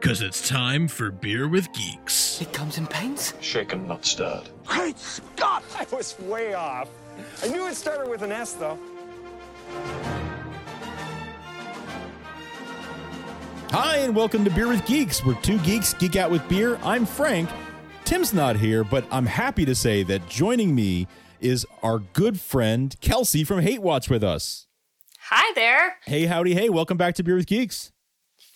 Cause it's time for Beer with Geeks. It comes in paints. Shaken, not stirred. Great Scott! I was way off. I knew it started with an S, though. Hi, and welcome to Beer with Geeks, where two geeks geek out with beer. I'm Frank. Tim's not here, but I'm happy to say that joining me is our good friend Kelsey from Hate Watch with us. Hi there. Hey, howdy, hey, welcome back to Beer with Geeks.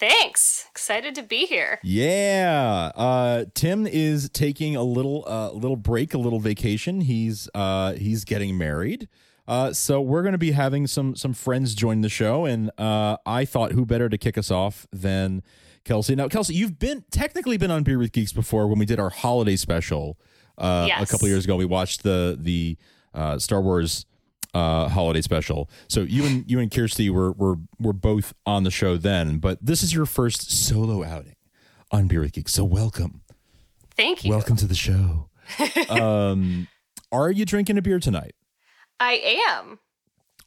Thanks. Excited to be here. Yeah, uh, Tim is taking a little, uh, little break, a little vacation. He's, uh, he's getting married. Uh, so we're going to be having some some friends join the show, and uh, I thought who better to kick us off than Kelsey. Now, Kelsey, you've been technically been on Beer with Geeks before when we did our holiday special uh, a couple years ago. We watched the the uh, Star Wars uh, holiday special. So you and you and Kirsty were were were both on the show then, but this is your first solo outing on Beer with Geeks. So welcome, Thank you. welcome to the show. um, are you drinking a beer tonight? I am.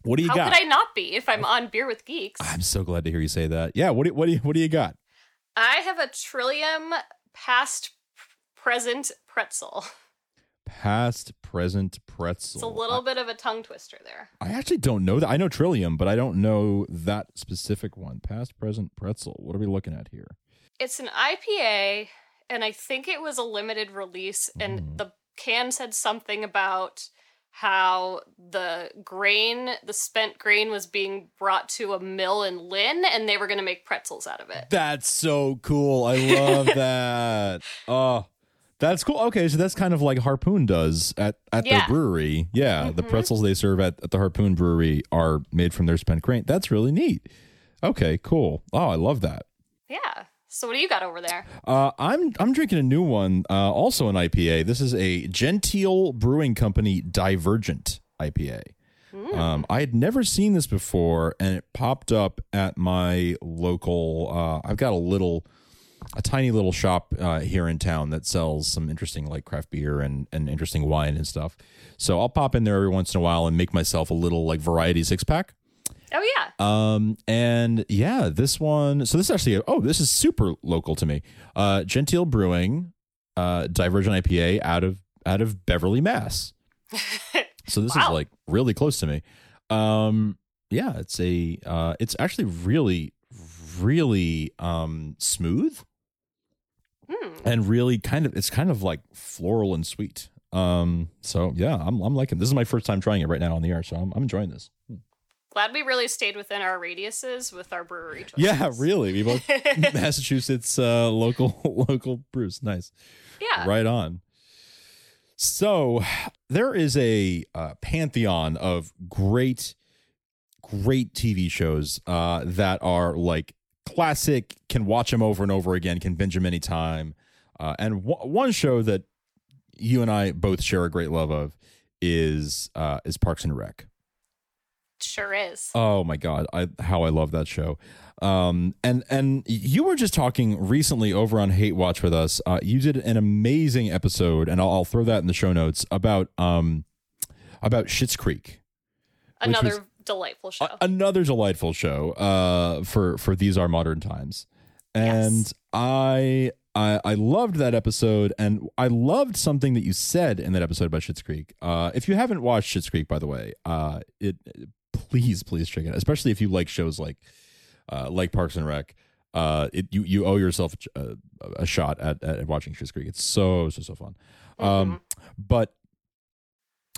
What do you How got? could I not be if I'm on Beer with Geeks? I'm so glad to hear you say that. Yeah. What do, what do you what do you got? I have a Trillium past present pretzel. Past, present, pretzel. It's a little bit of a tongue twister there. I actually don't know that. I know Trillium, but I don't know that specific one. Past, present, pretzel. What are we looking at here? It's an IPA, and I think it was a limited release, and Mm. the can said something about how the grain, the spent grain, was being brought to a mill in Lynn, and they were going to make pretzels out of it. That's so cool. I love that. Oh, that's cool. Okay, so that's kind of like Harpoon does at, at their Yeah. brewery. Yeah, the Mhm. pretzels they serve at, at the Harpoon Brewery are made from their spent grain. That's really neat. Okay, cool. Oh, I love that. Yeah. So what do you got over there? Uh, I'm I'm drinking a new one, uh, also an IPA. This is a Gentile Brewing Company Divergent IPA. Um, I had never seen this before, and it popped up at my local. Uh, I've got a little, a tiny little shop uh, here in town that sells some interesting like craft beer and and interesting wine and stuff. So I'll pop in there every once in a while and make myself a little like variety six pack. Oh yeah. Um, and yeah, this one. So this is actually. Oh, this is super local to me. Uh, Gentile Brewing, uh, Divergent IPA out of out of Beverly, Mass. So this is like really close to me. Um, yeah, it's a. Uh, it's actually really, really um smooth Hmm. and really kind of. It's kind of like floral and sweet. Um, so yeah, I'm I'm liking. This is my first time trying it right now on the air, so I'm I'm enjoying this. Glad we really stayed within our radiuses with our brewery choices. Yeah, really. We both Massachusetts uh, local local brews. Nice. Yeah. Right on. So there is a uh, pantheon of great, great TV shows uh, that are like classic. Can watch them over and over again. Can binge them anytime. Uh, and w- one show that you and I both share a great love of is uh, is Parks and Rec. Sure is. Oh my god, I how I love that show. Um and and you were just talking recently over on Hate Watch with us. Uh you did an amazing episode and I'll, I'll throw that in the show notes about um about Schitt's Creek. Another was delightful show. a- another delightful show uh for for these are modern times. And Yes. I I I loved that episode and I loved something that you said in that episode about Schitt's Creek. Uh if you haven't watched Schitt's Creek by the way, uh it please please check it out, especially if you like shows like uh like Parks and Rec. Uh it you you owe yourself a, a shot at, at watching Schitt's Creek. It's so so so fun. Um but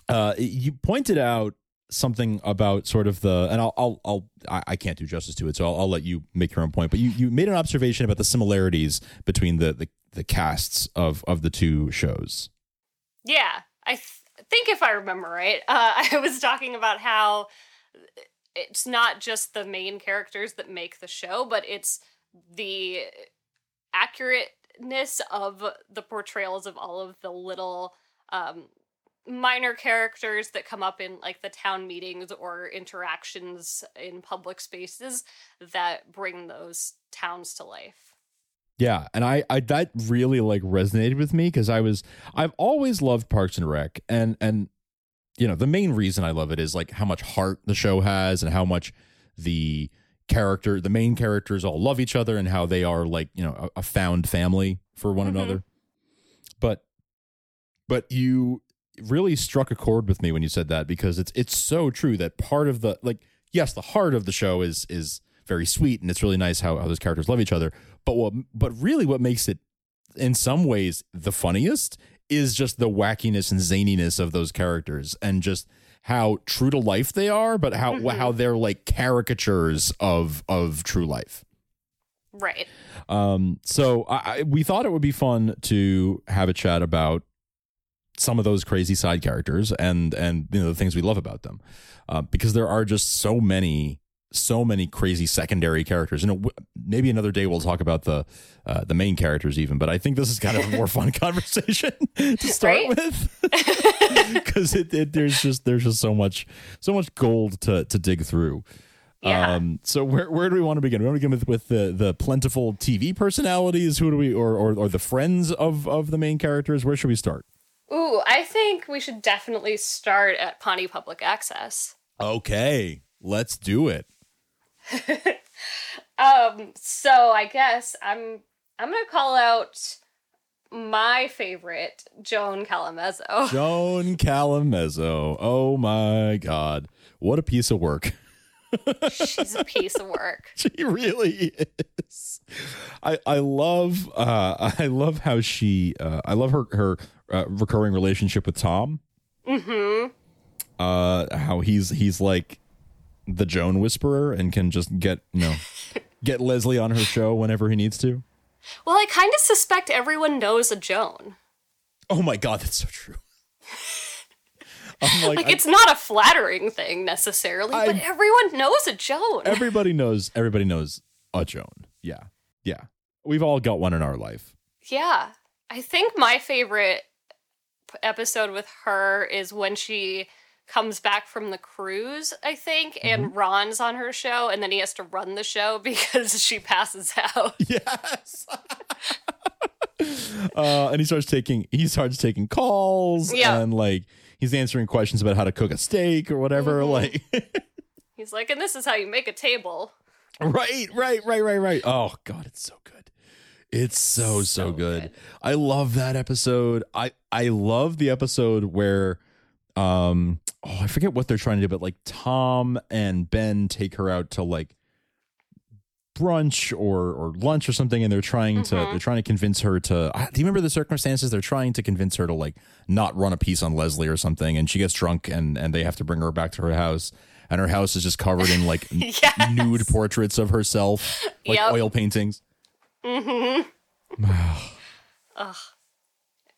uh you pointed out something about sort of the and I'll I'll, I'll I, I can't do justice to it, so I'll, I'll let you make your own point. But you you made an observation about the similarities between the the, the casts of of the two shows. Yeah, I th- think if I remember right, uh, I was talking about how it's not just the main characters that make the show, but it's the accurateness of the portrayals of all of the little um, minor characters that come up in like the town meetings or interactions in public spaces that bring those towns to life. Yeah, and I, I that really like resonated with me because I was I've always loved Parks and Rec, and and you know the main reason I love it is like how much heart the show has and how much the character the main characters all love each other and how they are like you know a, a found family for one Mhm. another. But but you really struck a chord with me when you said that because it's it's so true that part of the like yes the heart of the show is is very sweet and it's really nice how, how those characters love each other but what but really what makes it in some ways the funniest is just the wackiness and zaniness of those characters and just how true to life they are but how Mhm. how they're like caricatures of of true life Right. um, so I, we thought it would be fun to have a chat about some of those crazy side characters and and you know the things we love about them, uh, because there are just so many so many crazy secondary characters. You know, w- maybe another day we'll talk about the uh, the main characters even, but I think this is kind of a more fun conversation to start Right? with because it, it there's just there's just so much so much gold to to dig through. Yeah. Um, so where where do we want to begin? We want to begin with, with the the plentiful TV personalities. Who do we or, or or the friends of of the main characters? Where should we start? Ooh, I think we should definitely start at Pawnee Public Access. Okay, let's do it. Um, so I guess I'm I'm gonna call out my favorite, Joan Callamezzo. Joan Callamezzo. Oh my God, what a piece of work. She's a piece of work. she really is. I I love uh I love how she uh I love her her uh, recurring relationship with Tom. Mm-hmm. uh how he's he's like the Joan whisperer and can just get you know get Leslie on her show whenever he needs to. Well, I kind of suspect everyone knows a Joan. Oh my god, that's so true. Like, Like, I- it's not a flattering thing necessarily, but everyone knows a Joan. everybody knows everybody knows a Joan. Yeah. Yeah. We've all got one in our life. Yeah. I think my favorite episode with her is when she comes back from the cruise, I think, and Ron's on her show, and then he has to run the show because she passes out. Yes. uh, and he starts taking he starts taking calls Yeah. and like he's answering questions about how to cook a steak or whatever. Mhm. Like He's like, and this is how you make a table. Right, right, right, right, right. Oh god, it's so good. It's so so, good. I love that episode. I I love the episode where um oh, I forget what they're trying to do but like Tom and Ben take her out to like brunch or or lunch or something and they're trying to Mhm. they're trying to convince her to do you remember the circumstances they're trying to convince her to like not run a piece on Leslie or something and she gets drunk and and they have to bring her back to her house and her house is just covered in like n- nude portraits of herself like Yep. oil paintings Mm-hmm. Ugh.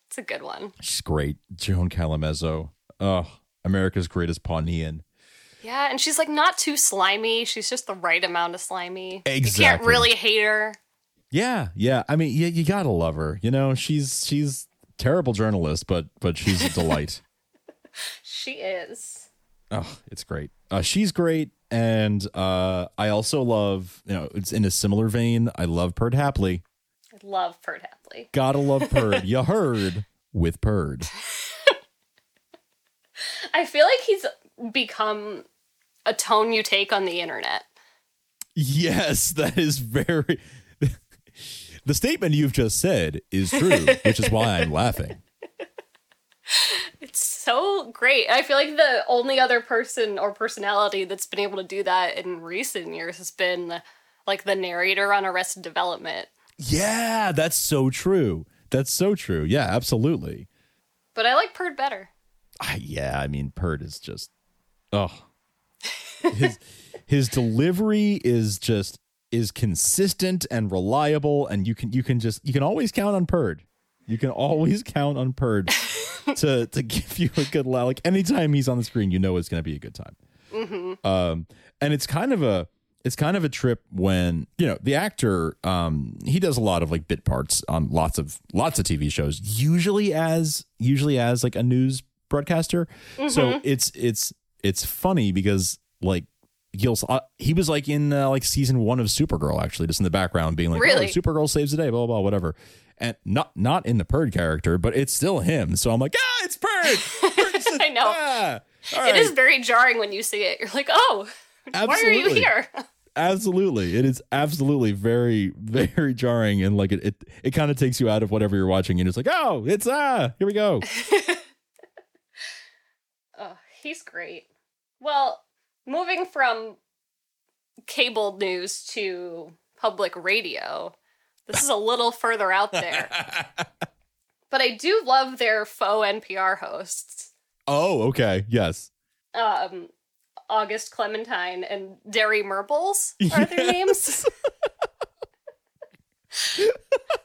It's a good one. she's great Joan Callamezzo oh America's greatest Pawneean Yeah, and she's like not too slimy. She's just the right amount of slimy. You can't really hate her. yeah yeah I mean yeah you gotta love her you know she's she's terrible journalist but but she's a delight She is. Oh, it's great. Uh, she's great, and uh, I also love. You know, it's in a similar vein. I love Perd Hapley. I love Perd Hapley. Gotta love Perd. you heard with Perd. I feel like he's become a tone you take on the internet. Yes, that is very. the statement you've just said is true, which is why I'm laughing. It's so great. I feel like the only other person or personality that's been able to do that in recent years has been like the narrator on Arrested Development. Yeah, that's so true. That's so true. Yeah, absolutely. But I like Perd better. I, yeah, I mean, Perd is just. Oh, his his delivery is just is consistent and reliable and you can you can just you can always count on Perd. You can always count on Perd to to give you a good laugh. Like anytime he's on the screen, you know it's going to be a good time. Mm-hmm. Um, and it's kind of a it's kind of a trip when you know the actor um he does a lot of like bit parts on lots of lots of TV shows usually as usually as like a news broadcaster so Mhm. it's it's it's funny because like you'll uh, he was like in uh, like season one of Supergirl actually just in the background being like Really? oh, Supergirl saves the day blah blah blah whatever and not not in the Perd character but it's still him so I'm like ah it's Perd I know. ah, all It is very jarring when you see it. You're like, oh, why are you here? absolutely it is absolutely very very jarring and like it it, it kind of takes you out of whatever you're watching and it's like oh it's ah here we go he's great. Well, moving from cable news to public radio, this is a little further out there. but I do love their faux NPR hosts. oh okay yes Um, August Clementine and Derry Murbles are their names.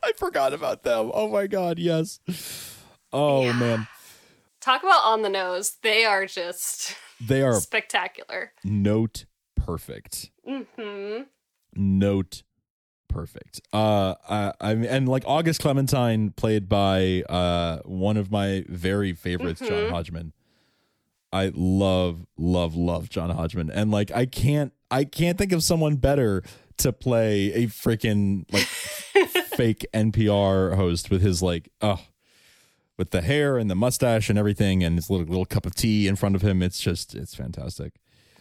i forgot about them oh my god yes oh man Talk about on the nose. They are just they are spectacular. note perfect Mm-hmm. note perfect uh i i mean and like august clementine played by uh one of my very favorites john Mhm. hodgman i love love love john hodgman and like i can't i can't think of someone better to play a freaking like fake npr host with his like oh with the hair and the mustache and everything and his little little cup of tea in front of him it's just it's fantastic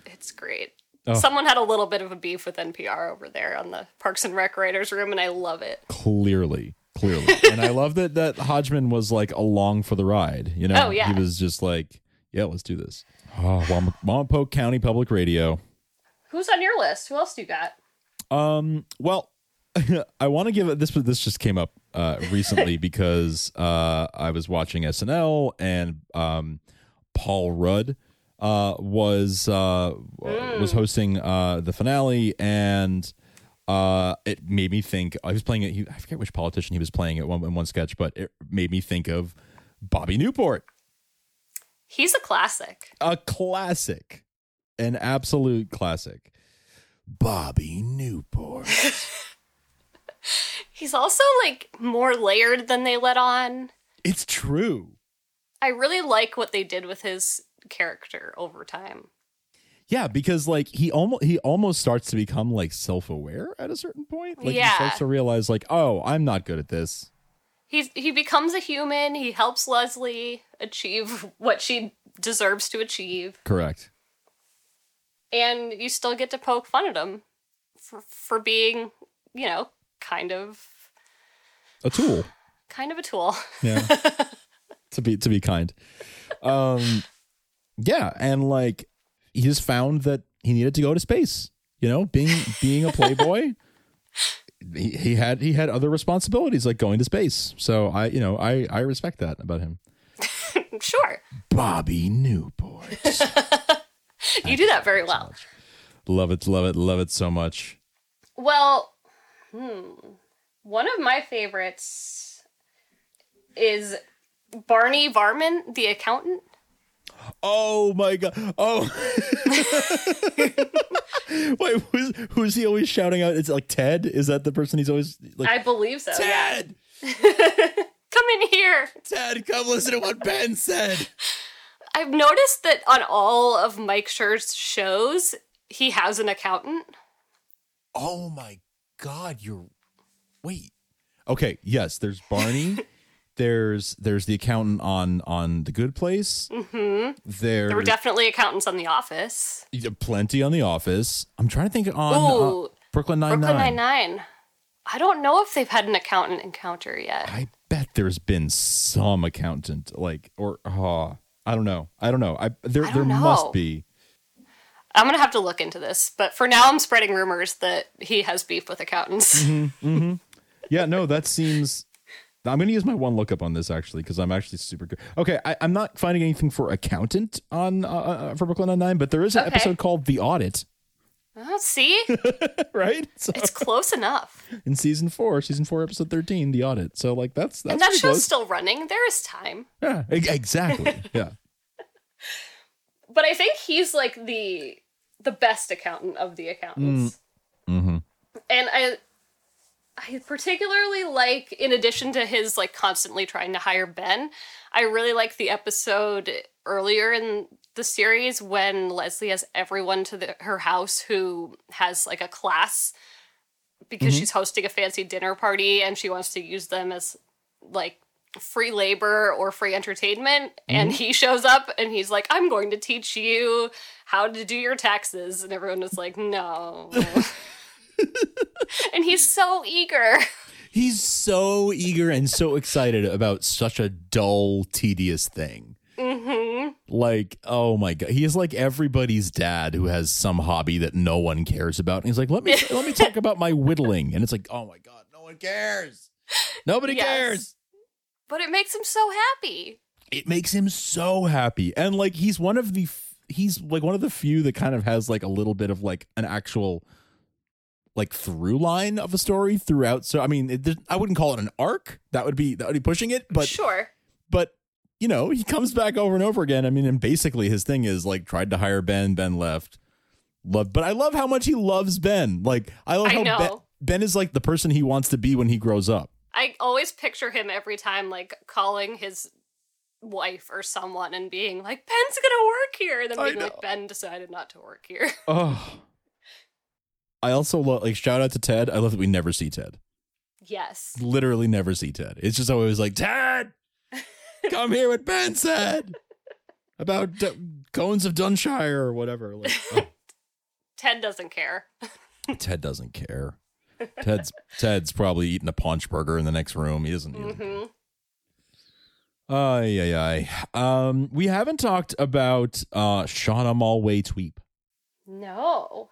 It's great. Oh. Someone had a little bit of a beef with NPR over there on the Parks and Rec writers room, and I love it. clearly clearly and i love that that hodgman was like along for the ride you know Oh, yeah. he was just like yeah let's do this oh Wam- Wampanoag county public radio Who's on your list? Who else do you got? um well i want to give it this this just came up uh recently because uh i was watching snl and um paul rudd uh was uh was hosting uh the finale and uh it made me think i was playing it he, i forget which politician he was playing at one in one sketch but it made me think of bobby newport. He's a classic. a classic. An absolute classic. Bobby newport He's also like more layered than they let on. it's true I really like what they did with his character over time. Yeah, because like he almost he almost starts to become like self aware at a certain point. Like he starts to realize like, oh, I'm not good at this. He's he becomes a human. He helps Leslie achieve what she deserves to achieve, Correct. and you still get to poke fun at him for for being, you know, kind of A tool. kind of a tool. Yeah. to be to be kind. Um yeah, and like he just found that he needed to go to space. You know, being being a playboy. he, he had he had other responsibilities like going to space. So I you know, I I respect that about him. sure, Bobby Newport. you do that very well. love it, love it, love it so much. Well, hmm. One of my favorites is Barney Varman, the accountant. Oh my god! Oh, wait, who's who's he always shouting out? It's like Ted. Is that the person he's always like? I believe so. Ted, Come in here. Ted, come listen to what Ben said. I've noticed that on all of Mike Schur's shows, he has an accountant. Oh my god! You're wait. Okay, yes. There's Barney. there's there's the accountant on on the Good Place. hmm There's There were definitely accountants on The Office. plenty on The Office. I'm trying to think on Ooh, uh, Brooklyn Nine Brooklyn Nine. Nine. I don't know if they've had an accountant encounter yet. I bet there's been some accountant like or oh, I don't know. I don't know. I there I there don't know. must be. I'm gonna have to look into this, but for now, I'm spreading rumors that he has beef with accountants. hmm Yeah, no, that seems I'm going to use my one lookup on this actually because I'm actually super good. Okay, I, I'm not finding anything for accountant on uh, uh, for Brooklyn Nine Nine, but there is an Okay. episode called The Audit, Oh, see, right? So, it's close enough, in season four, season four, episode thirteen, The Audit. So like that's that's and that show's close. still running. There is time, yeah, exactly. yeah. but I think he's like the the best accountant of the accountants. Mm-hmm. and I I particularly like in addition to his like constantly trying to hire Ben, I really like the episode earlier in the series when Leslie has everyone to the, her house who has like a class because Mhm. she's hosting a fancy dinner party and she wants to use them as like free labor or free entertainment and Mhm. he shows up and he's like i'm going to teach you how to do your taxes and everyone is like no and he's so eager He's so eager and so excited about such a dull, tedious thing. hmm Like, oh my god, he is like everybody's dad who has some hobby that no one cares about. And he's like, let me let me talk about my whittling, and it's like, oh my god, no one cares. Nobody Yes. cares. But it makes him so happy. It makes him so happy, and like he's one of the f- he's like one of the few that kind of has like a little bit of like an actual like through line of a story throughout. So I mean, it, I wouldn't call it an arc. That would be that would be pushing it, but sure. but you know he comes back over and over again. I mean and basically his thing is like tried to hire ben ben left. Love but i love how much he loves ben. Like i love I how ben, ben is like the person he wants to be when he grows up I always picture him every time like calling his wife or someone and being like, Ben's gonna work here. And then I being know. like, Ben decided not to work here. oh i also love like shout out to ted i love that we never see ted yes. literally never see ted it's just always like ted come hear what ben said about D- cones of dunshire or whatever like oh. Ted doesn't care. ted doesn't care ted's ted's probably eating a paunch burger in the next room he doesn't, he doesn't hmm Ay, ay, ay. Um, we haven't talked about uh Shauna Malwae-Tweep. No.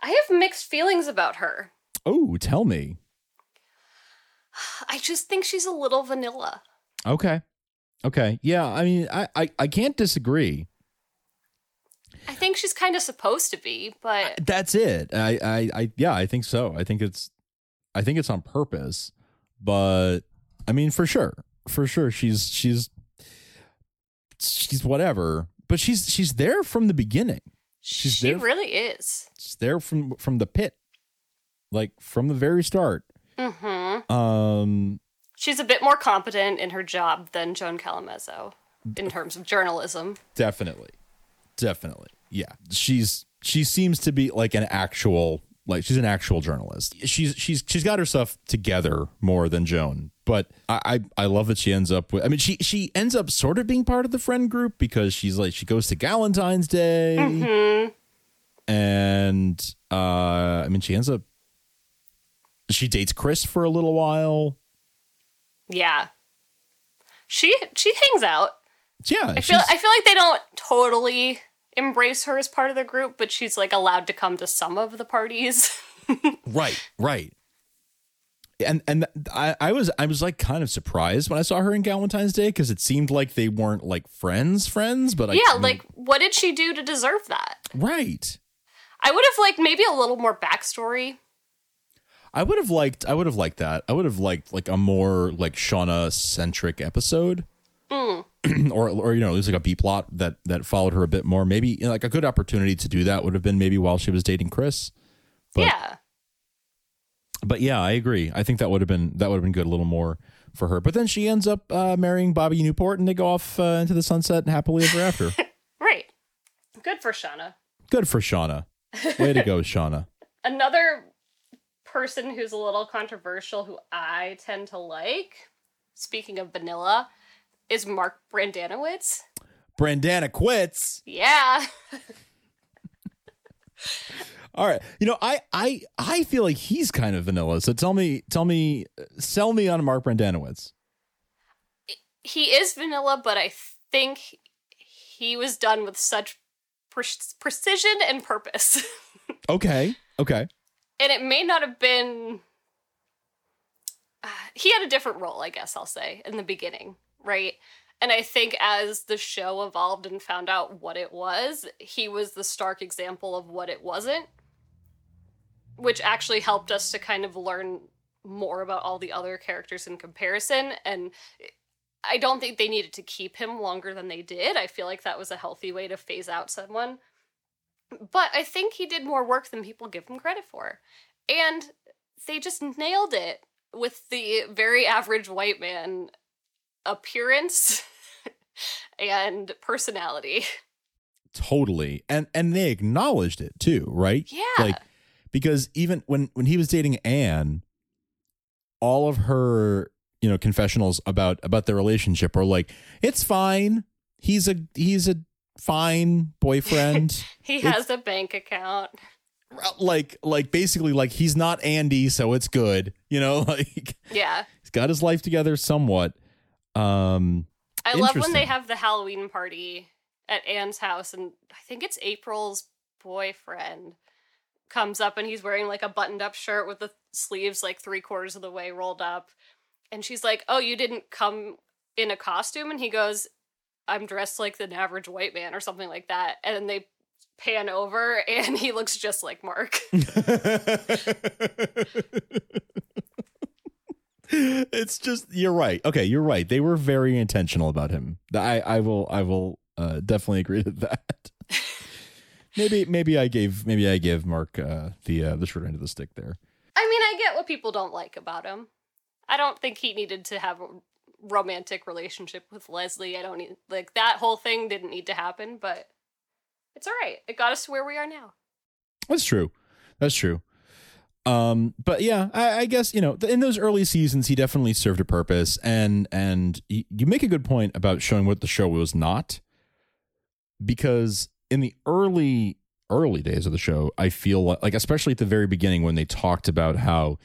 I have mixed feelings about her. Oh, tell me. I just think she's a little vanilla. Okay. Okay. Yeah, I mean, I I, I can't disagree. I think she's kind of supposed to be, but That's it. I, I I yeah, I think so. I think it's I think it's on purpose. But I mean, for sure. For sure she's she's she's whatever. But she's she's there from the beginning. She's she there really is. she's there from from the pit. Like from the very start. hmm Um She's a bit more competent in her job than Joan Callamezzo in terms of journalism. Definitely. Definitely. Yeah. She's she seems to be like an actual like she's an actual journalist. She's she's she's got her stuff together more than Joan. But I, I I love that she ends up with I mean she she ends up sort of being part of the friend group because she's like she goes to Galentine's Day hmm and uh I mean she ends up she dates Chris for a little while. Yeah. She she hangs out. Yeah. I feel I feel like they don't totally embrace her as part of the group, but she's like allowed to come to some of the parties. Right, right. And and I, I was I was like kind of surprised when I saw her in Galentine's Day because it seemed like they weren't like friends friends, but I, yeah, I mean, like what did she do to deserve that? right. I would have liked maybe a little more backstory. I would have liked I would have liked that. I would have liked like a more like Shauna centric episode. Mm. or or you know, there's like a B plot that that followed her a bit more. Maybe you know, like a good opportunity to do that would have been maybe while she was dating Chris. But- yeah. But yeah, I agree. I think that would have been that would have been good a little more for her. But then she ends up uh, marrying Bobby Newport, and they go off uh, into the sunset happily ever after. Right. Good for Shauna. good for Shauna. Way to go, Shauna. Another person who's a little controversial who I tend to like, speaking of vanilla, is Mark Brandanowitz. Brandana quits. Yeah. All right. You know, I I I feel like he's kind of vanilla. So tell me, tell me, sell me on Mark Brandanowitz. he is vanilla, but I think he was done with such pre- precision and purpose. Okay. Okay. and it may not have been uh, he had a different role, I guess I'll say, in the beginning, right? And I think as the show evolved and found out what it was, he was the stark example of what it wasn't, which actually helped us to kind of learn more about all the other characters in comparison. And I don't think they needed to keep him longer than they did. I feel like that was a healthy way to phase out someone. But I think he did more work than people give him credit for. And they just nailed it with the very average white man appearance and personality. Totally. And and they acknowledged it too, right? Yeah. Like because even when when he was dating Anne, all of her, you know, confessionals about about their relationship are like, it's fine. He's a he's a fine boyfriend. he It's- has a bank account. like like basically like he's not Andy, so it's good. You know, like Yeah. he's got his life together somewhat. Um I love when they have the Halloween party at Anne's house, and I think it's April's boyfriend comes up and he's wearing like a buttoned up shirt with the sleeves like three quarters of the way rolled up. And she's like, Oh, you didn't come in a costume? And he goes, I'm dressed like an average white man or something like that. And then they pan over and he looks just like Mark. it's just you're right. Okay, you're right. They were very intentional about him. I I will I will uh, definitely agree to that. maybe maybe I gave maybe I give Mark uh, the uh, the short end of the stick there. I mean, I get what people don't like about him. I don't think he needed to have a romantic relationship with Leslie. I don't need like that whole thing didn't need to happen, but it's all right. It got us to where we are now. That's true. That's true. Um, but yeah, I, I guess you know in those early seasons he definitely served a purpose, and and you make a good point about showing what the show was not, because in the early early days of the show, I feel like, like especially at the very beginning when they talked about how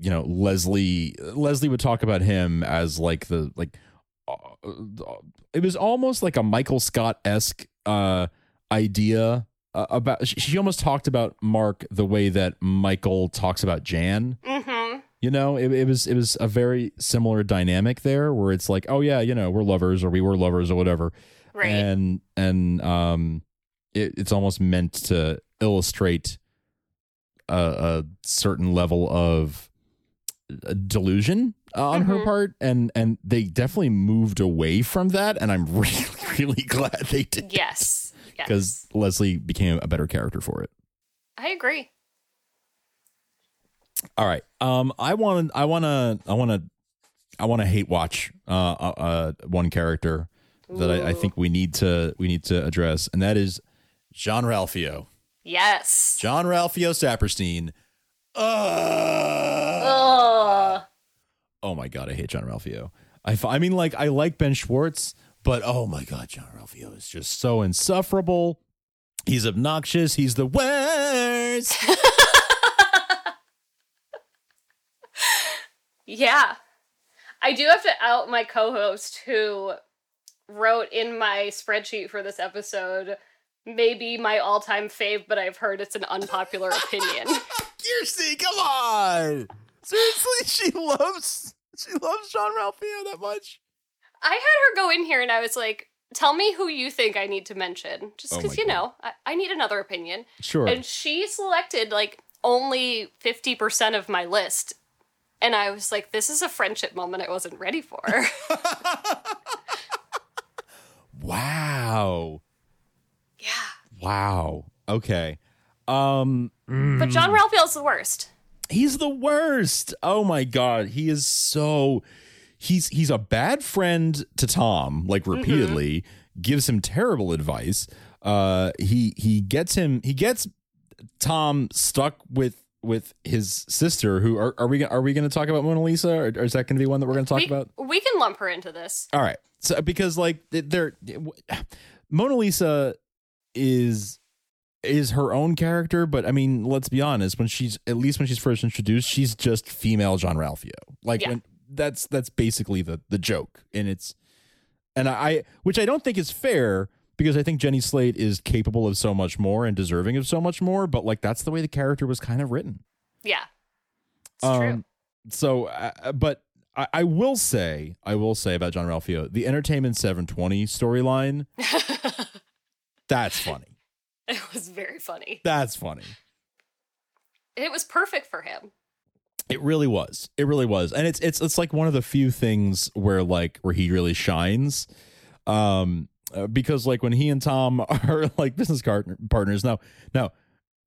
you know Leslie Leslie would talk about him as like the like uh, it was almost like a Michael Scott esque uh, idea uh, about. She, she almost talked about Mark the way that Michael talks about Jan. Mm-hmm. You know, it, it was it was a very similar dynamic there, where it's like, oh yeah, you know, we're lovers or we were lovers or whatever, Right. and and um, it, it's almost meant to illustrate a, a certain level of uh, delusion on her Mhm. part, and and they definitely moved away from that, and I'm really really glad they did yes. Yes. because Leslie became a better character for it. I agree. All right. Um, I want to, I want to, I want to, I want to hate watch uh, uh, uh one character that I, I think we need to we need to address, and that is Jean-Ralphio. Yes. Jean-Ralphio Saperstein. Ugh. oh my god, I hate Jean-Ralphio. I, I mean, like I like Ben Schwartz, but oh my god, Jean-Ralphio is just so insufferable. He's obnoxious. He's the worst. Yeah. I do have to out my co host who wrote in my spreadsheet for this episode maybe my all time fave, but I've heard it's an unpopular opinion. Kirsty, come on. Seriously, she loves she loves Jean-Ralphio that much. I had her go in here and I was like, tell me who you think I need to mention. Just Oh because, my you know, I, I need another opinion. Sure. And she selected like only 50% of my list. And I was like, this is a friendship moment I wasn't ready for. wow. yeah. Wow. Okay. Um But John Ralphio's the worst. he's the worst. Oh my god, he is so he's he's a bad friend to Tom, like repeatedly, gives him terrible advice. Uh he he gets him he gets Tom stuck with with his sister who are, are we are we going to talk about Mona Lisa or, or is that going to be one that we're going to talk we, about? we can lump her into this. All right. So because like they're Mona Lisa is is her own character, but I mean, let's be honest, when she's at least when she's first introduced, she's just female Jean-Ralphio. Like Yeah. when that's that's basically the the joke. And it's and I which I don't think is fair because I think Jenny Slate is capable of so much more and deserving of so much more, but like that's the way the character was kind of written. Yeah. It's true. Um, so, uh, but I, I will say, I will say about Jean-Ralphio, the Entertainment 720 storyline. that's funny. It was very funny. That's funny. It was perfect for him. It really was. It really was. And it's it's it's like one of the few things where like where he really shines. Um uh, because like when he and Tom are like business partner, partners now now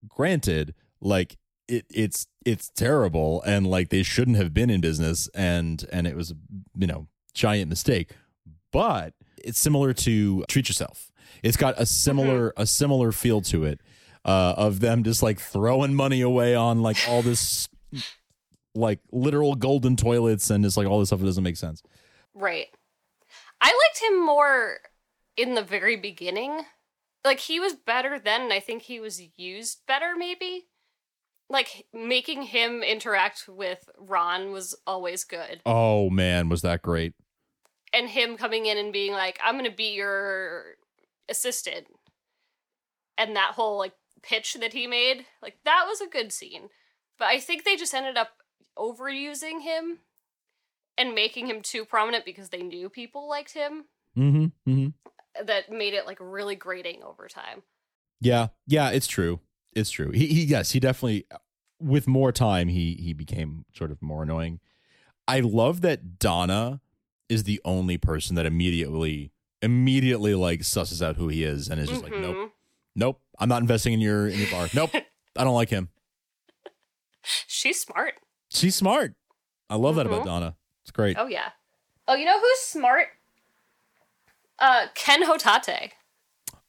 granted like it it's it's terrible and like they shouldn't have been in business and and it was you know giant mistake but it's similar to treat yourself it's got a similar a similar feel to it uh of them just like throwing money away on like all this like literal golden toilets and just like all this stuff that doesn't make sense Right. I liked him more in the very beginning. Like he was better then and I think he was used better maybe. Like making him interact with Ron was always good. oh man was that great And him coming in and being like, I'm gonna be your assistant. And that whole like pitch that he made, like that was a good scene. But I think they just ended up overusing him and making him too prominent because they knew people liked him mm-hmm mm-hmm that made it like really grating over time. Yeah, yeah, it's true. It's true. He, he yes, he definitely with more time he he became sort of more annoying. I love that Donna is the only person that immediately immediately like susses out who he is and is just like, nope, Mhm. nope, I'm not investing in your in your bar. Nope, I don't like him. She's smart. She's smart. I love that about Mhm. Donna. It's great. Oh yeah. Oh, you know who's smart? Uh Ken Hotate.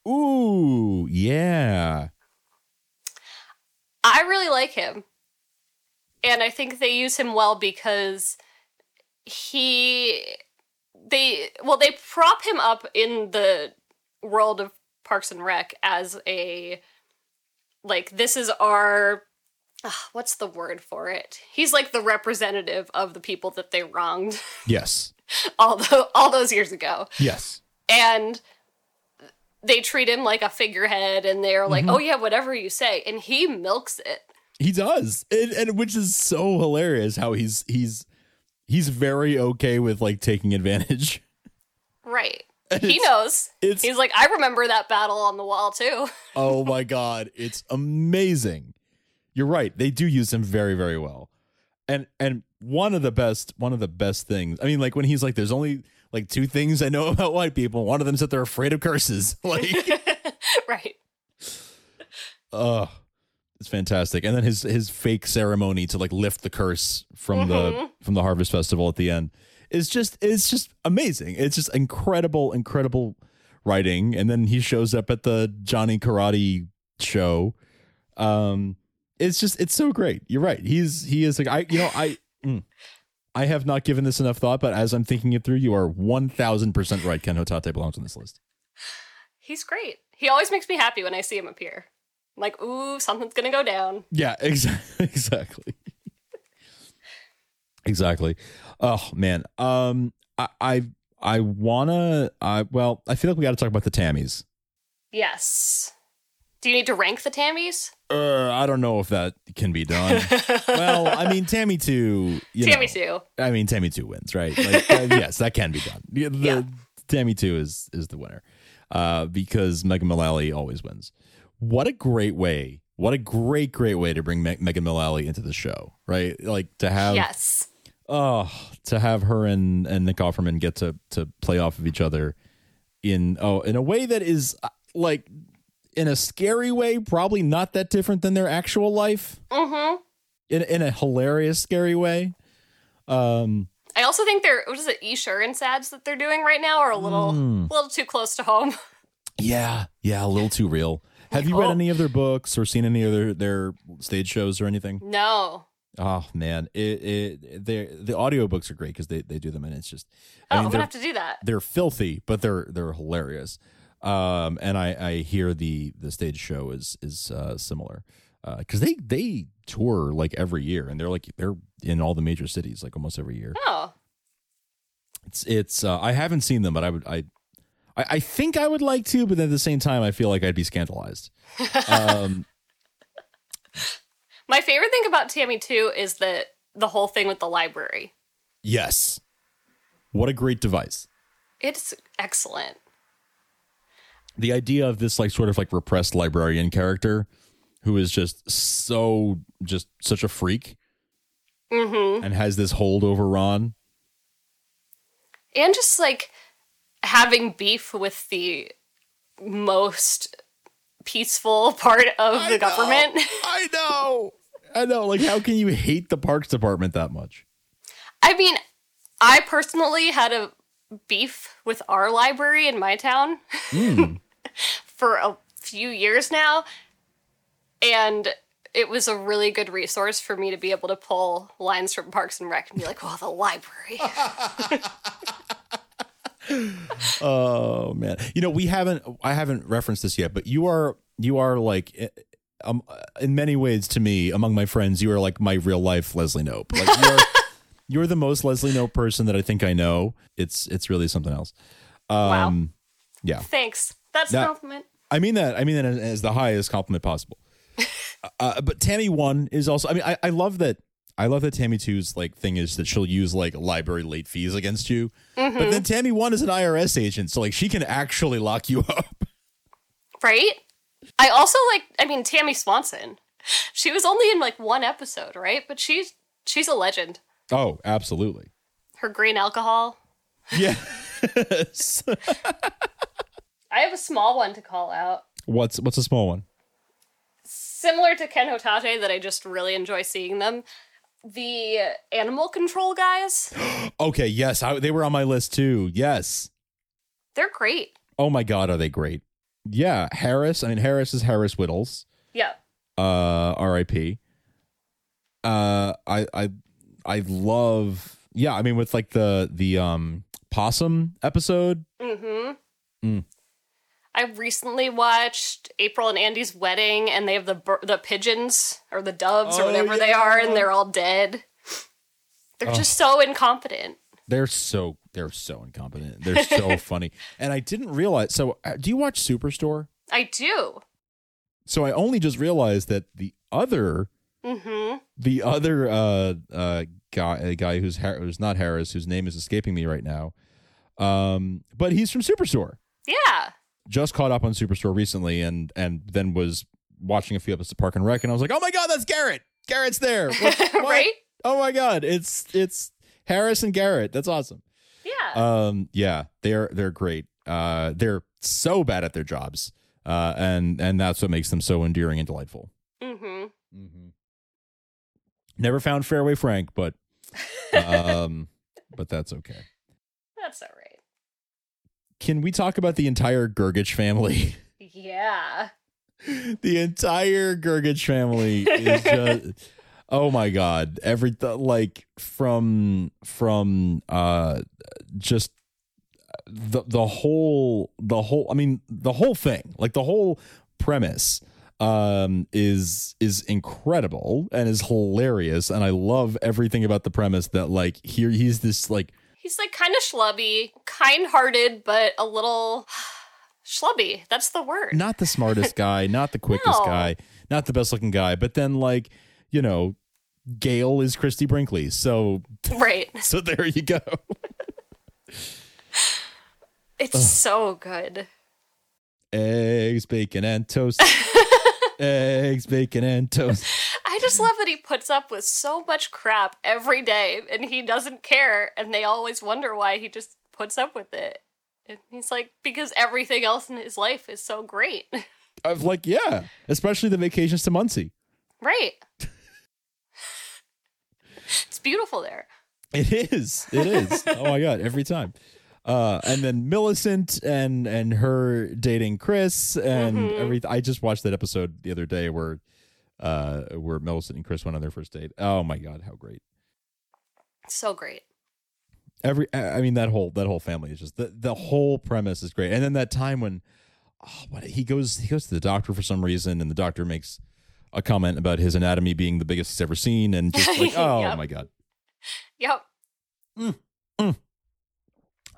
Ooh, yeah. I really like him. And I think they use him well because he they well they prop him up in the world of Parks and Rec as a like this is our ah, what's the word for it? He's like the representative of the people that they wronged Yes. all the, all those years ago. Yes. And they treat him like a figurehead and they're like, Mhm. "Oh yeah, whatever you say." And he milks it. He does, and, and which is so hilarious how he's he's he's very okay with like taking advantage. Right. And He knows. it's- He's like, I remember that battle on the wall too. Oh my god, it's amazing. You're right. They do use him very very well. And and one of the best one of the best things. I mean like when he's like there's only like two things I know about white people. One of them is that they're afraid of curses. Like right. oh it's fantastic. And then his his fake ceremony to like lift the curse from the Mhm. from the harvest festival at the end is just it's just amazing. It's just incredible incredible writing and then he shows up at the Johnny Karate show. Um it's just it's so great. You're right. He's he is like I you know I mm, I have not given this enough thought, but as I'm thinking it through, you are 1000% right. Ken Hotate belongs on this list. He's great. He always makes me happy when I see him appear. I'm like, ooh, something's gonna go down. Yeah, exactly. Exactly. exactly. Oh man. Um I I, I wanna I well, I feel like we gotta talk about the Tammys. Yes. Do you need to rank the Tammys? Uh I don't know if that can be done. well, I mean Tammy two you Tammy know, too. I mean Tammy two wins, right? Like uh, yes, that can be done. The, the Yeah. Tammy two is is the winner. Uh because Megan Mullally always wins. What a great way. What a great, great way to bring Me- Megan Mullally into the show, right? Like to have yes. Oh, to have her and, and Nick Offerman get to to play off of each other in oh in a way that is uh, like in a scary way, probably not that different than their actual life. Mm-hmm. In in a hilarious, scary way. Um, I also think they're what is it, insurance ads that they're doing right now are a little Mm. a little too close to home. yeah, yeah, a little too real. Have you read Oh. any of their books or seen any of their their stage shows or anything? No. Oh man, it it they the audiobooks are great because they they do them and it's just Oh, I I'm mean gonna have to do that. they're filthy, but they're they're hilarious. Um, and I I hear the the stage show is is uh, similar because they they tour like every year and they're like they're in all the major cities like almost every year. Oh. It's it's uh, I haven't seen them, but I would I. I I think I would like to, but at the same time, I feel like I'd be scandalized. Um, My favorite thing about Tammy too is that the whole thing with the library. Yes. What a great device. It's excellent. The idea of this like sort of like repressed librarian character who is just so just such a freak Mm-hmm. and has this hold over Ron. And just like having beef with the most peaceful part of the government. I know. I know. Like, how can you hate the Parks Department that much? I mean, I personally had a beef with our library in my town Mm. for a few years now. And it was a really good resource for me to be able to pull lines from Parks and Rec and be like, well, the library. oh man you know we haven't i haven't referenced this yet but you are you are like eh, um, in many ways to me among my friends you are like my real life leslie knope like you're, you're the most leslie knope person that i think i know it's it's really something else um yeah Thanks. That's That- a compliment. i mean that i mean that as the highest compliment possible uh, but tammy one is also i mean I, I love that i love that tammy 2's like thing is that she'll use like library late fees against you Mm-hmm. but then tammy one is an irs agent so like she can actually lock you up Right? I also like I mean Tammy Swanson. She was only in like one episode, right? But she's she's a legend. oh absolutely Her green alcohol. yes I have a small one to call out. what's what's a small one Similar to Ken Hotate that I just really enjoy seeing them. The animal control guys, okay yes I, they were on my list too yes they're great. oh my god are they great yeah harris i mean harris is harris wittels Yeah. uh rip uh i i i love yeah i mean with like the the um possum episode Mm-hmm. Mm. I recently watched April and Andy's wedding, and they have the the pigeons or the doves or Oh, whatever they are, and they're all dead. They're Oh. just so incompetent. they're so they're so incompetent they're so funny and i didn't realize so uh, do you watch superstore I do. so i only just realized that the other Mm-hmm. the other uh uh guy a guy who's Har- who's not harris whose name is escaping me right now um but he's from superstore Yeah. Just caught up on Superstore recently and and then was watching a few episodes of Park and Rec and I was like, oh my god, that's Garrett. Garrett's there. What- what? right? Oh my god, it's it's Harris and Garrett. That's awesome. Yeah. Um, yeah, they're they're great. Uh, they're so bad at their jobs. Uh, and and that's what makes them so endearing and delightful. mm-hmm. Mm-hmm. Never found Fairway Frank, but um, but that's okay. That's all right. Can we talk about the entire Gergich family? Yeah. the entire Gergich family is just oh my god every th- like from from uh just the the whole the whole i mean the whole thing like the whole premise um is is incredible and is hilarious and i love everything about the premise that like here he's this like He's like kind of schlubby, kind-hearted, but a little schlubby. That's the word. not the smartest guy, not the quickest No. guy, not the best looking guy, but then like, you know, Gail is Christie Brinkley. So Right. so there you go. It's so good. Eggs, bacon, and toast. Eggs, bacon, and toast. I just love that he puts up with so much crap every day and he doesn't care and they always wonder why he just puts up with it. And he's like, because everything else in his life is so great. I was like, yeah, especially the vacations to Muncie. right. it's beautiful there. It is. It is. oh my god, every time. Uh, and then Millicent and and her dating Chris and Mhm. everything. I just watched that episode the other day where uh where Millicent and Chris went on their first date. Oh my god, how great. So great. Every I mean that whole that whole family is just the the whole premise is great. And then that time when oh, what he goes he goes to the doctor for some reason and the doctor makes a comment about his anatomy being the biggest he's ever seen and just like oh Yep. my god. Yep.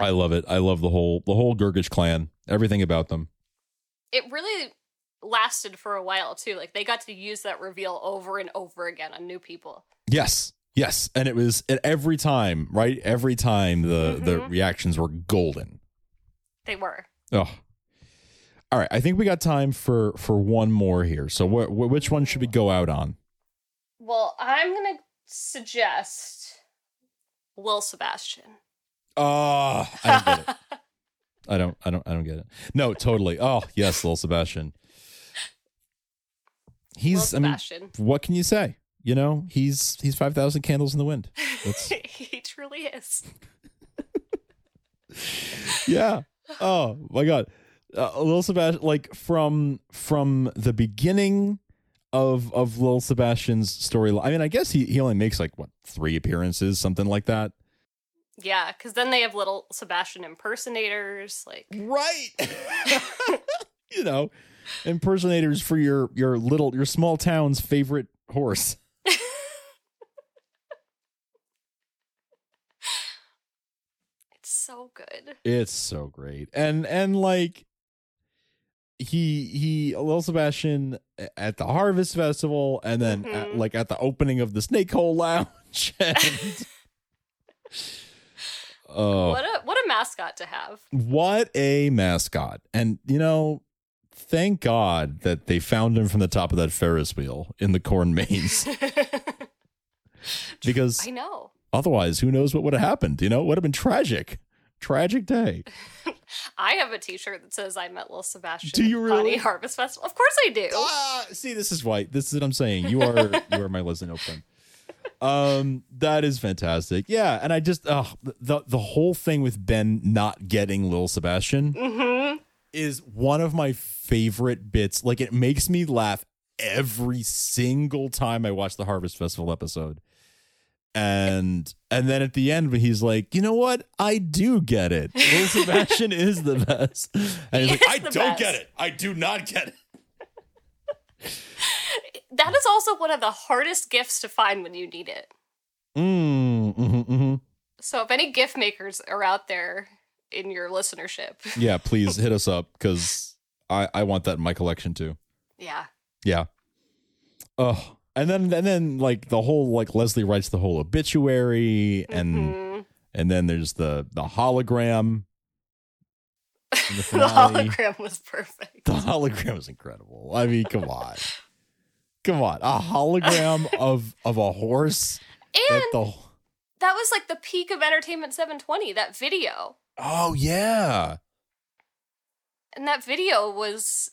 I love it. I love the whole the whole Gergich clan. Everything about them. It really lasted for a while too. Like they got to use that reveal over and over again on new people. Yes. Yes, and it was at every time, right? Every time the the Mhm. reactions were golden. They were. Oh. All right, I think we got time for for one more here. So wh- wh- which one should we go out on? Well, I'm gonna suggest Lil Sebastian. Oh, I don't get it. I don't I don't I don't get it. No, totally. Oh, yes, Lil Sebastian. He's Lil I mean, Sebastian. what can you say? You know, he's he's 5000 candles in the wind. He truly is. yeah. Oh my god, uh, Lil Sebastian, like from from the beginning of of Lil Sebastian's story. I mean, I guess he he only makes like what three appearances, something like that. Yeah, because then they have little Sebastian impersonators. Like, right? you know, impersonators for your your little your small town's favorite horse. it's so good. It's so great. And and like he he Lil Sebastian at the Harvest Festival and then at, Mhm. like at the opening of the Snake Hole Lounge. And, oh, What a what a mascot to have. what a mascot. And you know, thank God that they found him from the top of that Ferris wheel in the corn maze because I know. otherwise who knows what would have happened, you know? It would have been tragic. Tragic day. I have a T-shirt that says "I met Lil Sebastian." Do you at Pawnee? Harvest Festival? Of course I do. Ah, see, this is why. This is what I'm saying. You are you are my listening friend. Um, that is fantastic. Yeah, and I just uh the the whole thing with Ben not getting Lil Sebastian hmm is one of my favorite bits. Like it makes me laugh every single time I watch the Harvest Festival episode. And and then at the end when he's like, you know what? I do get it. Lil Sebastian is the best. And he's He like, I don't best. get it. I do not get it. That is also one of the hardest gifts to find when you need it. Mm, hmm hmm So if any gift makers are out there in your listenership, Yeah, please hit us up because I I want that in my collection too. yeah, Yeah. Oh, and then and then like the whole like Leslie writes the whole obituary and Mhm. and then there's the the hologram. the the hologram was perfect. The hologram was incredible. I mean, come on. Come on. A hologram of of a horse And the that was like the peak of Entertainment 720, that video. Oh yeah. And that video was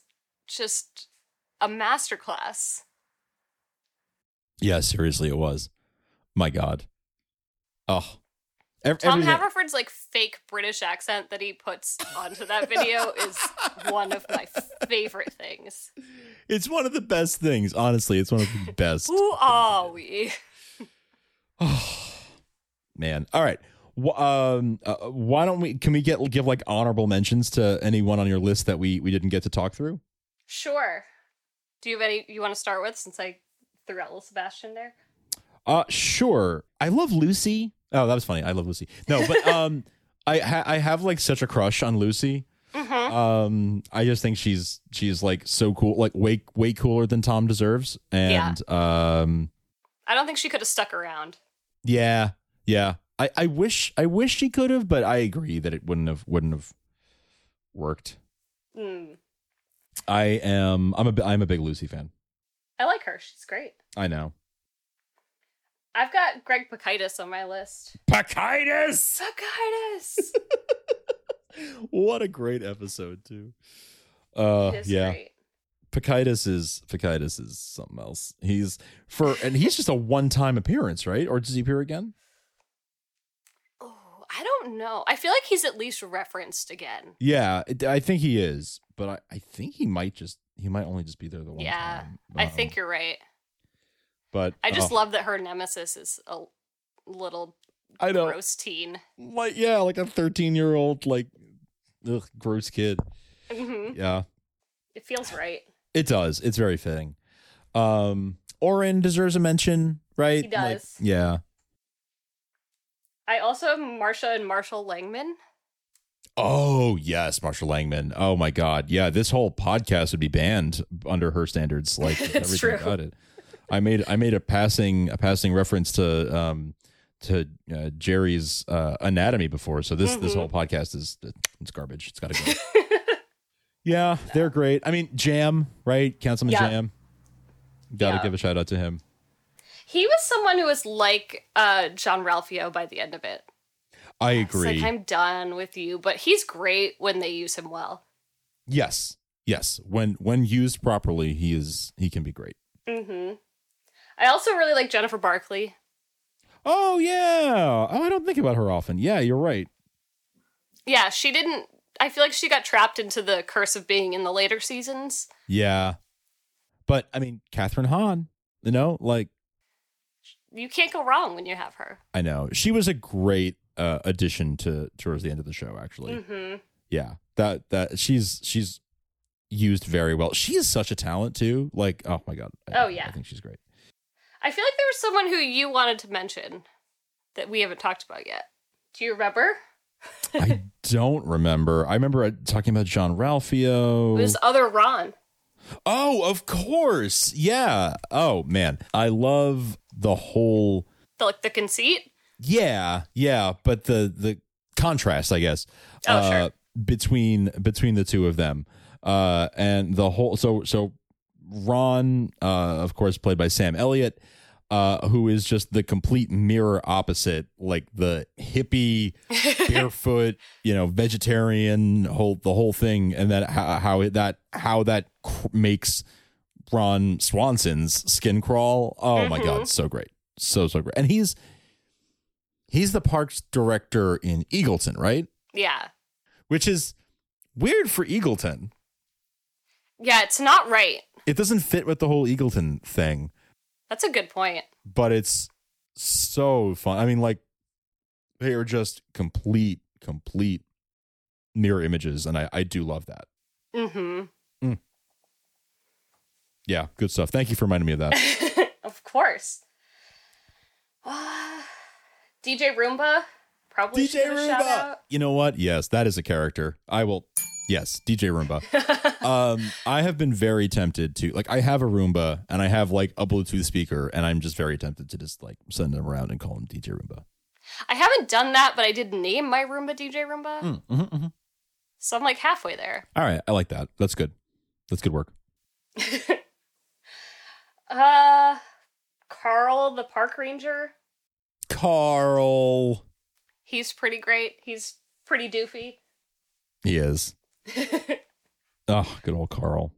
just a masterclass. Yeah, seriously it was. My god. Oh. Ev- Tom everything- Haverford's like fake British accent that he puts onto that video is one of my favorite things. It's one of the best things. Honestly, it's one of the best. Who are we? oh, Man. All right. Um, uh, why don't we? Can we get give like honorable mentions to anyone on your list that we we didn't get to talk through? Sure. Do you have any you want to start with since I threw out little Sebastian there? Uh, sure. I love Lucy. Oh, that was funny. I love Lucy. No, but um, I ha- I have like such a crush on Lucy. Mm-hmm. Um, I just think she's she's like so cool, like way way cooler than Tom deserves. And um, I don't think she could have stuck around. yeah, yeah. I I wish I wish she could have, but I agree that it wouldn't have wouldn't have worked. Mm. I am I'm a I'm a big Lucy fan. I like her. She's great. I know. I've got Greg Pikitis on my list. Pikitis. Pikitis. what a great episode too. Uh yeah. great. Pikitis is Pikitis is something else. He's for and he's just a one-time appearance, right? Or does he appear again? I don't know. I feel like he's at least referenced again. Yeah, I think he is, but I, I think he might just he might only just be there the one yeah, time. I Um, think you're right. but I just oh, love that her nemesis is a little I know. gross teen. like yeah, like a 13-year-old like ugh, gross kid. hmm Yeah. It feels right. It does. It's very fitting. Um Orin deserves a mention, right? He Like, does. yeah. I also have Marcia and Marshall Langman. Oh yes, Marshall Langman. Oh my God, yeah. This whole podcast would be banned under her standards. Like everything true. about it. I made I made a passing a passing reference to um to uh, Jerry's uh, anatomy before. So this this Mhm. whole podcast is it's garbage. It's got to go. yeah, they're great. I mean, Jamm, right? Councilman Yeah. Jamm. Got to Yeah. give a shout out to him. He was someone who was like uh, Jean-Ralphio by the end of it. I It's agree. like I'm done with you, but he's great when they use him well. yes, yes. When when used properly, he is he can be great. Mm-hmm. I also really like Jennifer Barkley. Oh yeah. Oh, I don't think about her often. Yeah, you're right. Yeah, she didn't. I feel like she got trapped into the curse of being in the later seasons. Yeah, but I mean, Kathryn Hahn. You know, like You can't go wrong when you have her. I know she was a great uh, addition to towards the end of the show. Actually, hmm yeah, that that she's she's used very well. She is such a talent too. Like, oh my god. I- Oh, yeah. I think she's great. I feel like there was someone who you wanted to mention that we haven't talked about yet. Do you remember? I don't remember. I remember uh, talking about Jean-Ralphio. Was other Ron. Oh, of course. Yeah. Oh man, I love the whole. The, like the conceit. Yeah, yeah, but the the contrast, I guess, Oh, uh, sure. between between the two of them, uh, and the whole. So so, Ron, uh, of course, played by Sam Elliott, uh, who is just the complete mirror opposite, like the hippie, barefoot, you know, vegetarian whole the whole thing, and that how, how it, that how that cr- makes Ron Swanson's skin crawl. Oh my Mhm. god, so great, so so great, and he's he's the parks director in Eagleton, right? Yeah. Which is weird for Eagleton. Yeah, it's not right. It doesn't fit with the whole Eagleton thing, That's a good point. but it's so fun. I mean, like they are just complete, complete mirror images, and I I do love that. Mm-hmm. Yeah, good stuff. Thank you for reminding me of that. of course. Uh, DJ Roomba. Probably should DJ Roomba. out. You know what? Yes, that is a character. I will. Yes, DJ Roomba. um, I have been very tempted to like. I have a Roomba and I have like a Bluetooth speaker, and I'm just very tempted to just like send them around and call him DJ Roomba. I haven't done that, but I did name my Roomba DJ Roomba. Mm, mhm, mhm. So I'm like halfway there. All right, I like that. That's good. That's good work. Uh, Carl, the park ranger. Carl. He's pretty great. He's pretty doofy. He is. Oh, good old Carl.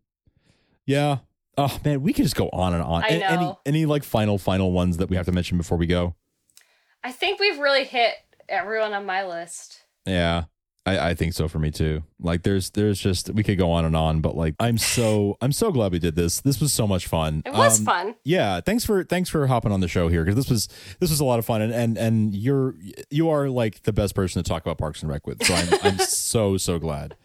Yeah. Oh man, we could just go on and on. I A- Any any like final final ones that we have to mention before we go? I think we've really hit everyone on my list. Yeah. I, I think so for me too. Like there's there's just we could go on and on, but like I'm so I'm so glad we did this. This was so much fun. It was Um, fun. Yeah, thanks for thanks for hopping on the show here because this was this was a lot of fun and and and you're you are like the best person to talk about Parks and Rec with. So I'm I'm so so glad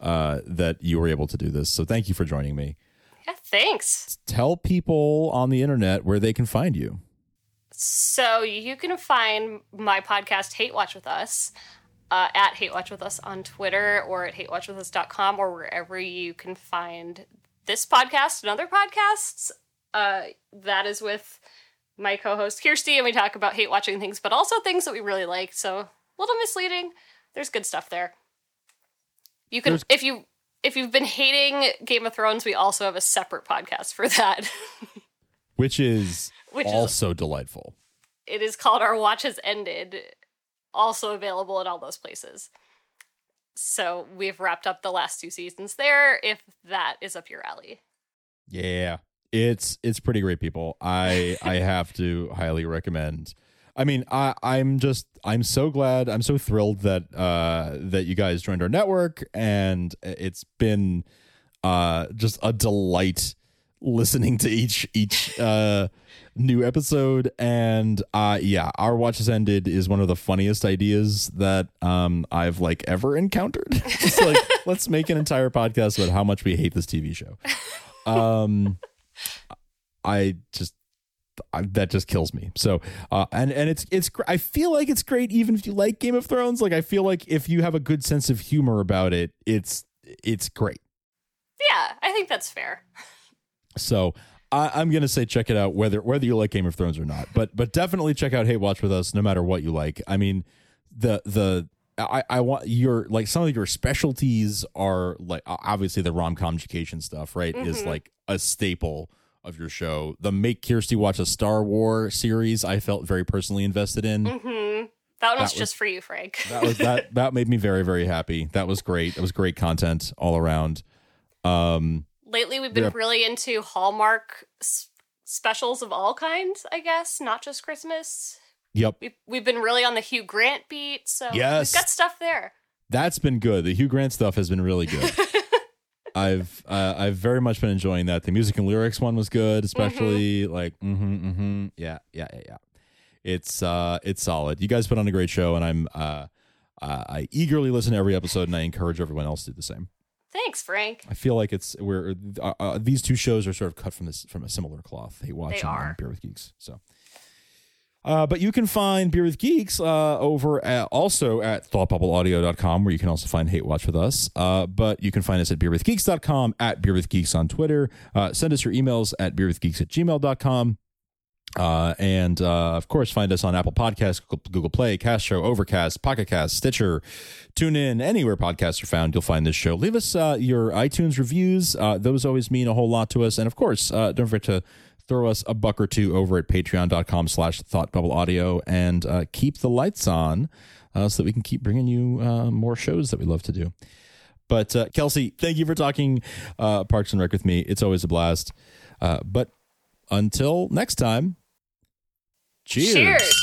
uh that you were able to do this. So thank you for joining me. Yeah, thanks. Tell people on the internet where they can find you. So you can find my podcast, Hate Watch with Us, uh, at Hate Watch with Us on Twitter or at hatewatchwithus.com or wherever you can find this podcast and other podcasts. Uh, that is with my co-host Kirsty, and we talk about hate watching things, but also things that we really like. So a little misleading. There's good stuff there. You can There's- if you if you've been hating Game of Thrones, we also have a separate podcast for that. Which is Which is- also delightful. it is called Our Watch Has Ended, also available in all those places. So we've wrapped up the last two seasons there, if that is up your alley. Yeah. It's it's pretty great people. I I have to highly recommend. I mean, I I'm just I'm so glad. I'm so thrilled that uh that you guys joined our network and it's been uh just a delight listening to each each uh new episode and uh yeah, our watch has ended is one of the funniest ideas that um I've like ever encountered. just like let's make an entire podcast about how much we hate this TV show. Um I just I, that just kills me. So, uh, and and it's it's I feel like it's great even if you like Game of Thrones. Like I feel like if you have a good sense of humor about it, it's it's great. Yeah, I think that's fair. So I, I'm gonna say check it out whether whether you like Game of Thrones or not. But but definitely check out Hate Watch with us no matter what you like. I mean the the I, I want your like some of your specialties are like obviously the rom com education stuff, right? Is Mhm. like a staple of your show. The Make Kirsty Watch a Star War series I felt very personally invested in. hmm That one was That was- just for you, Frank. That was that that made me very, very happy. That was great. That was great content all around. Um Lately, we've been Yeah. really into Hallmark s- specials of all kinds, I guess, not just Christmas. yep. We've, we've been really on the Hugh Grant beat, so Yes. we've got stuff there. That's been good. The Hugh Grant stuff has been really good. I've uh, I've very much been enjoying that. The music and lyrics one was good, especially like mm-hmm, mm-hmm. Yeah, yeah, yeah, yeah. It's uh it's solid. You guys put on a great show and I'm uh, uh I eagerly listen to every episode and I encourage everyone else to do the same. Thanks, Frank. I feel like it's we're uh, uh, these two shows are sort of cut from this from a similar cloth. Hate Watch They and, are. Beer with Geeks. So, uh, but you can find Beer with Geeks uh, over at, also at thoughtbubbleaudio.com where you can also find Hate Watch with us. Uh, but you can find us at beerwithgeeks.com, at Beer with Geeks on Twitter. Uh, send us your emails at beerwithgeeks at gmail.com. Uh, and uh, of course, find us on Apple Podcasts, Google, Play, Castro, Overcast, Pocket Cast, Stitcher, Tune in anywhere podcasts are found. You'll find this show. Leave us uh, your iTunes reviews; uh, those always mean a whole lot to us. And of course, uh, don't forget to throw us a buck or two over at Patreon.com/slash Thought Bubble Audio, and uh, keep the lights on uh, so that we can keep bringing you uh, more shows that we love to do. But uh, Kelsey, thank you for talking uh, Parks and Rec with me. It's always a blast. Uh, but until next time, cheers. Cheers.